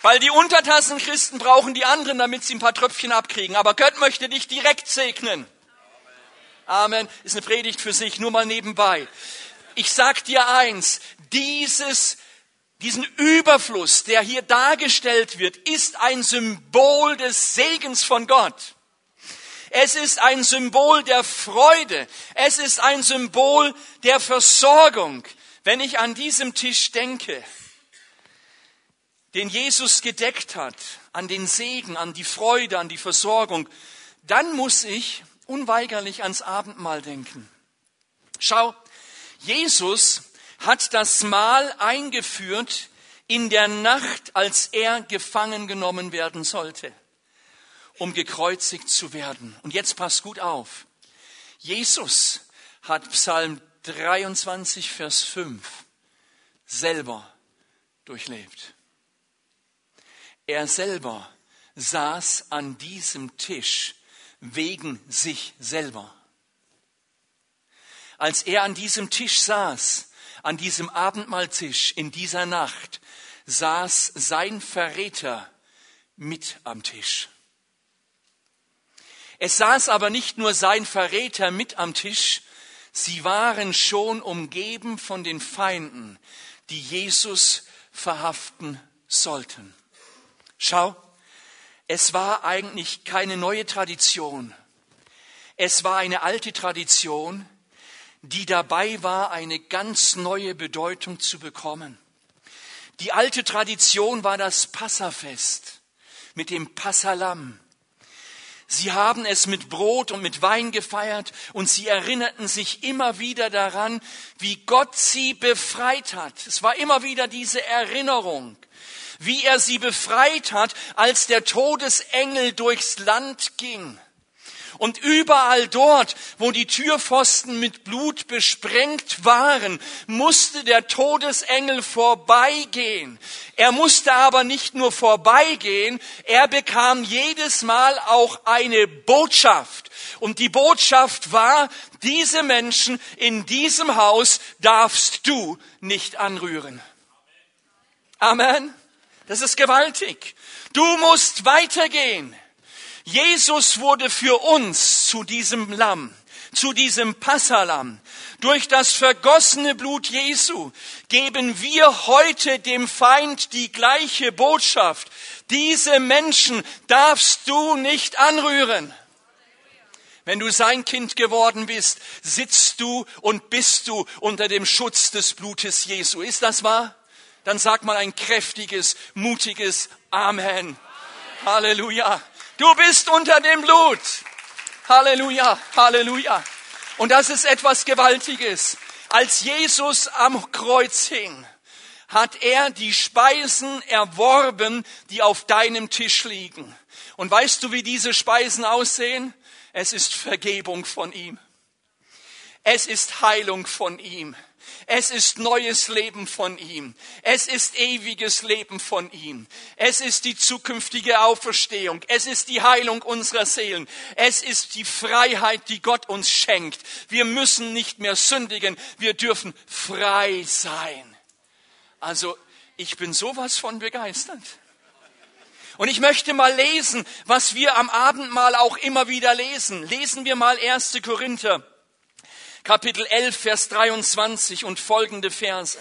[SPEAKER 1] Weil die Untertassenchristen brauchen die anderen, damit sie ein paar Tröpfchen abkriegen. Aber Gott möchte dich direkt segnen. Amen. Ist eine Predigt für sich, nur mal nebenbei. Ich sag dir eins, dieses diesen Überfluss, der hier dargestellt wird, ist ein Symbol des Segens von Gott. Es ist ein Symbol der Freude. Es ist ein Symbol der Versorgung. Wenn ich an diesem Tisch denke, den Jesus gedeckt hat, an den Segen, an die Freude, an die Versorgung, dann muss ich unweigerlich ans Abendmahl denken. Schau, Jesus hat das Mahl eingeführt in der Nacht, als er gefangen genommen werden sollte, um gekreuzigt zu werden. Und jetzt passt gut auf. Jesus hat Psalm 23, Vers 5 selber durchlebt. Er selber saß an diesem Tisch wegen sich selber. Als er an diesem Tisch saß, an diesem Abendmahltisch in dieser Nacht saß sein Verräter mit am Tisch. Es saß aber nicht nur sein Verräter mit am Tisch, sie waren schon umgeben von den Feinden, die Jesus verhaften sollten. Schau, es war eigentlich keine neue Tradition. Es war eine alte Tradition, die dabei war, eine ganz neue Bedeutung zu bekommen. Die alte Tradition war das Passafest mit dem Passalam. Sie haben es mit Brot und mit Wein gefeiert und sie erinnerten sich immer wieder daran, wie Gott sie befreit hat. Es war immer wieder diese Erinnerung, wie er sie befreit hat, als der Todesengel durchs Land ging und überall dort, wo die Türpfosten mit Blut besprengt waren, musste der Todesengel vorbeigehen. Er musste aber nicht nur vorbeigehen, er bekam jedes Mal auch eine Botschaft. Und die Botschaft war, diese Menschen in diesem Haus darfst du nicht anrühren. Amen. Das ist gewaltig. Du musst weitergehen. Jesus wurde für uns zu diesem Lamm, zu diesem Passalam. Durch das vergossene Blut Jesu geben wir heute dem Feind die gleiche Botschaft. Diese Menschen darfst du nicht anrühren. Wenn du sein Kind geworden bist, sitzt du und bist du unter dem Schutz des Blutes Jesu. Ist das wahr? Dann sag mal ein kräftiges, mutiges Amen. Amen. Halleluja. Du bist unter dem Blut. Halleluja, Halleluja. Und das ist etwas Gewaltiges. Als Jesus am Kreuz hing, hat er die Speisen erworben, die auf deinem Tisch liegen. Und weißt du, wie diese Speisen aussehen? Es ist Vergebung von ihm. Es ist Heilung von ihm. Es ist neues Leben von ihm. Es ist ewiges Leben von ihm. Es ist die zukünftige Auferstehung. Es ist die Heilung unserer Seelen. Es ist die Freiheit, die Gott uns schenkt. Wir müssen nicht mehr sündigen. Wir dürfen frei sein. Also, ich bin sowas von begeistert. Und ich möchte mal lesen, was wir am Abendmahl auch immer wieder lesen. Lesen wir mal 1. Korinther Kapitel 11, Vers 23 und folgende Verse.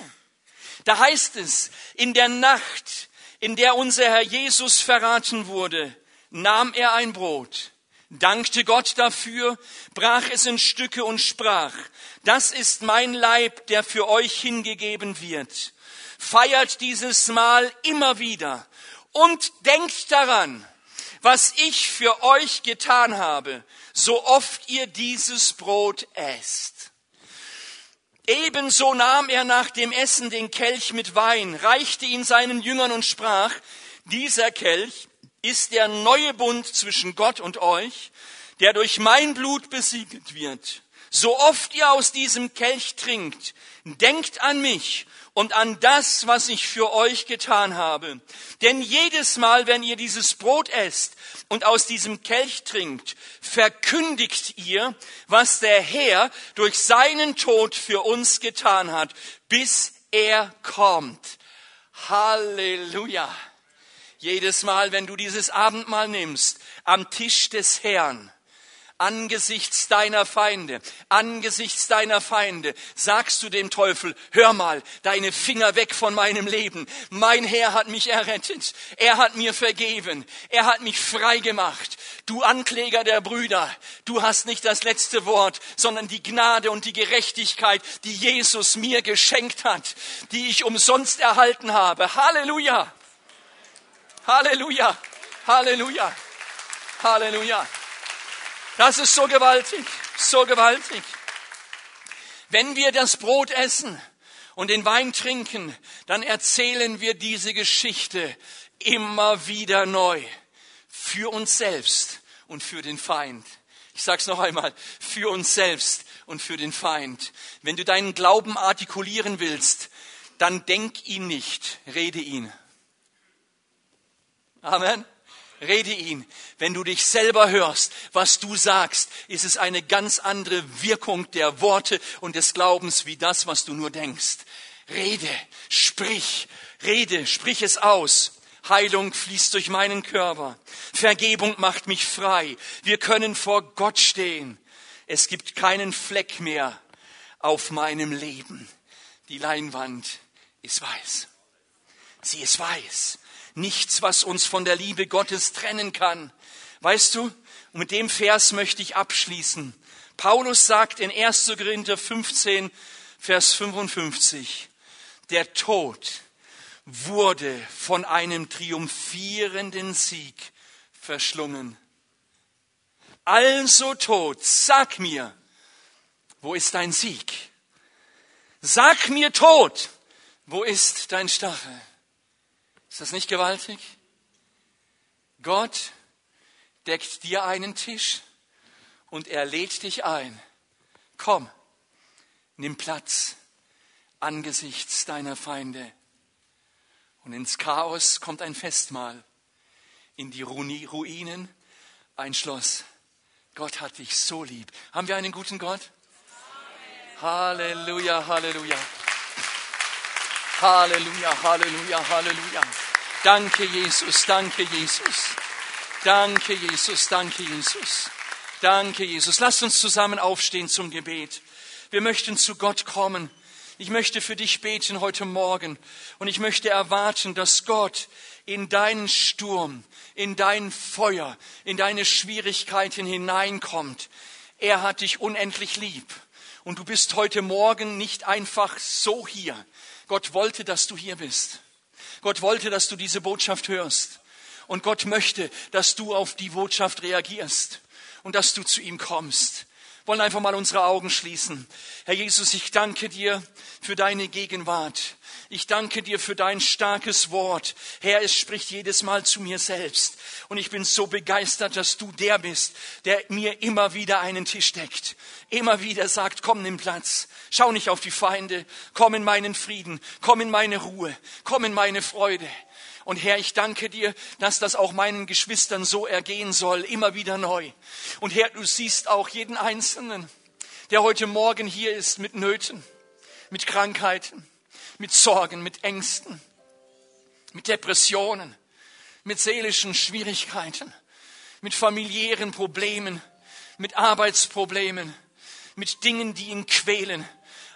[SPEAKER 1] Da heißt es, in der Nacht, in der unser Herr Jesus verraten wurde, nahm er ein Brot, dankte Gott dafür, brach es in Stücke und sprach, das ist mein Leib, der für euch hingegeben wird. Feiert dieses Mal immer wieder und denkt daran, was ich für euch getan habe, so oft ihr dieses Brot esst. Ebenso nahm er nach dem Essen den Kelch mit Wein, reichte ihn seinen Jüngern und sprach, dieser Kelch ist der neue Bund zwischen Gott und euch, der durch mein Blut besiegelt wird. So oft ihr aus diesem Kelch trinkt, denkt an mich und an das, was ich für euch getan habe. Denn jedes Mal, wenn ihr dieses Brot esst und aus diesem Kelch trinkt, verkündigt ihr, was der Herr durch seinen Tod für uns getan hat, bis er kommt. Halleluja. Jedes Mal, wenn du dieses Abendmahl nimmst, am Tisch des Herrn, angesichts deiner Feinde, angesichts deiner Feinde, sagst du dem Teufel, hör mal, deine Finger weg von meinem Leben. Mein Herr hat mich errettet. Er hat mir vergeben. Er hat mich frei gemacht. Du Ankläger der Brüder, du hast nicht das letzte Wort, sondern die Gnade und die Gerechtigkeit, die Jesus mir geschenkt hat, die ich umsonst erhalten habe. Halleluja! Halleluja! Halleluja! Halleluja! Das ist so gewaltig, so gewaltig. Wenn wir das Brot essen und den Wein trinken, dann erzählen wir diese Geschichte immer wieder neu. Für uns selbst und für den Feind. Ich sag's noch einmal, für uns selbst und für den Feind. Wenn du deinen Glauben artikulieren willst, dann denk ihn nicht, rede ihn. Amen. Rede ihn. Wenn du dich selber hörst, was du sagst, ist es eine ganz andere Wirkung der Worte und des Glaubens wie das, was du nur denkst. Rede, sprich, rede, sprich es aus. Heilung fließt durch meinen Körper. Vergebung macht mich frei. Wir können vor Gott stehen. Es gibt keinen Fleck mehr auf meinem Leben. Die Leinwand ist weiß. Sie ist weiß nichts, was uns von der Liebe Gottes trennen kann. Weißt du, und mit dem Vers möchte ich abschließen. Paulus sagt in 1. Korinther 15, Vers 55, der Tod wurde von einem triumphierenden Sieg verschlungen. Also Tod, sag mir, wo ist dein Sieg? Sag mir Tod, wo ist dein Stachel? Ist das nicht gewaltig? Gott deckt dir einen Tisch und er lädt dich ein. Komm, nimm Platz angesichts deiner Feinde. Und ins Chaos kommt ein Festmahl, in die Ruinen ein Schloss. Gott hat dich so lieb. Haben wir einen guten Gott? Halleluja, Halleluja. Halleluja, Halleluja, Halleluja. Danke, Jesus, danke, Jesus. Danke, Jesus, danke, Jesus. Danke, Jesus. Lasst uns zusammen aufstehen zum Gebet. Wir möchten zu Gott kommen. Ich möchte für dich beten heute Morgen und ich möchte erwarten, dass Gott in deinen Sturm, in dein Feuer, in deine Schwierigkeiten hineinkommt. Er hat dich unendlich lieb und du bist heute Morgen nicht einfach so hier. Gott wollte, dass du hier bist. Gott wollte, dass du diese Botschaft hörst. Und Gott möchte, dass du auf die Botschaft reagierst und dass du zu ihm kommst. Wir wollen einfach mal unsere Augen schließen. Herr Jesus, ich danke dir für deine Gegenwart. Ich danke dir für dein starkes Wort. Herr, es spricht jedes Mal zu mir selbst. Und ich bin so begeistert, dass du der bist, der mir immer wieder einen Tisch deckt. Immer wieder sagt, komm, nimm Platz. Schau nicht auf die Feinde. Komm in meinen Frieden. Komm in meine Ruhe. Komm in meine Freude. Und Herr, ich danke dir, dass das auch meinen Geschwistern so ergehen soll, immer wieder neu. Und Herr, du siehst auch jeden Einzelnen, der heute Morgen hier ist mit Nöten, mit Krankheiten, mit Sorgen, mit Ängsten, mit Depressionen, mit seelischen Schwierigkeiten, mit familiären Problemen, mit Arbeitsproblemen, mit Dingen, die ihn quälen.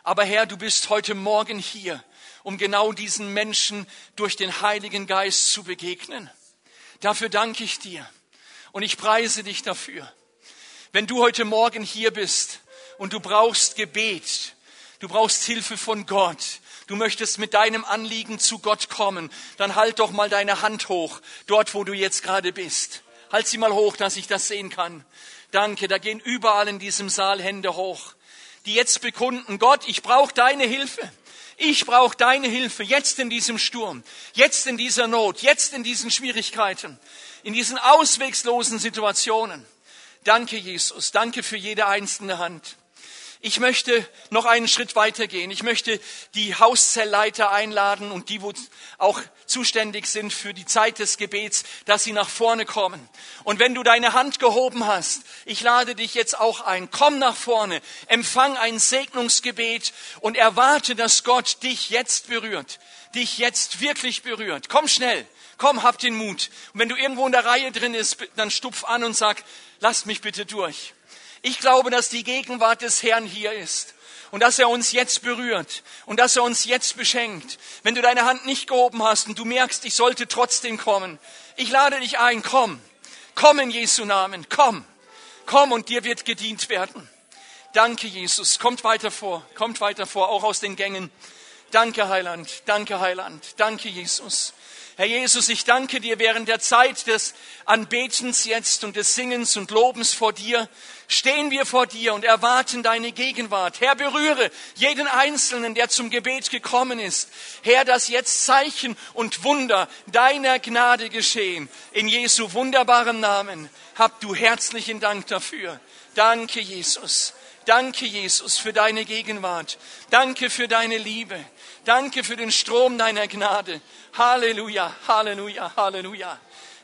[SPEAKER 1] Aber Herr, du bist heute Morgen hier, um genau diesen Menschen durch den Heiligen Geist zu begegnen. Dafür danke ich dir und ich preise dich dafür. Wenn du heute Morgen hier bist und du brauchst Gebet, du brauchst Hilfe von Gott, du möchtest mit deinem Anliegen zu Gott kommen, dann halt doch mal deine Hand hoch, dort wo du jetzt gerade bist. Halt sie mal hoch, dass ich das sehen kann. Danke, da gehen überall in diesem Saal Hände hoch. die jetzt bekunden, Gott, ich brauche deine Hilfe. Ich brauche deine Hilfe jetzt in diesem Sturm, jetzt in dieser Not, jetzt in diesen Schwierigkeiten, in diesen auswegslosen Situationen. Danke, Jesus. Danke für jede einzelne Hand. Ich möchte noch einen Schritt weitergehen. Ich möchte die Hauszeltleiter einladen und die, wo auch zuständig sind für die Zeit des Gebets, dass sie nach vorne kommen. Und wenn du deine Hand gehoben hast, ich lade dich jetzt auch ein. Komm nach vorne, empfang ein Segnungsgebet und erwarte, dass Gott dich jetzt berührt, dich jetzt wirklich berührt. Komm schnell. Komm, hab den Mut. Und wenn du irgendwo in der Reihe drin bist, dann stupf an und sag, lasst mich bitte durch. Ich glaube, dass die Gegenwart des Herrn hier ist und dass er uns jetzt berührt und dass er uns jetzt beschenkt. Wenn du deine Hand nicht gehoben hast und du merkst, ich sollte trotzdem kommen, ich lade dich ein, komm, komm in Jesu Namen, komm, komm und dir wird gedient werden. Danke, Jesus. Kommt weiter vor, kommt weiter vor, auch aus den Gängen. Danke, Heiland, danke, Heiland, danke, Jesus. Herr Jesus, ich danke dir während der Zeit des Anbetens jetzt und des Singens und Lobens vor dir, stehen wir vor dir und erwarten deine Gegenwart. Herr, berühre jeden Einzelnen, der zum Gebet gekommen ist. Herr, dass jetzt Zeichen und Wunder deiner Gnade geschehen. In Jesu wunderbaren Namen hab du herzlichen Dank dafür. Danke, Jesus. Danke, Jesus, für deine Gegenwart. Danke für deine Liebe. Danke für den Strom deiner Gnade. Halleluja, Halleluja, Halleluja.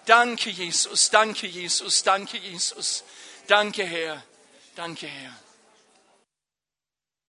[SPEAKER 1] Danke, Jesus, danke, Jesus, danke, Jesus. Danke, Herr. Danke, Herr.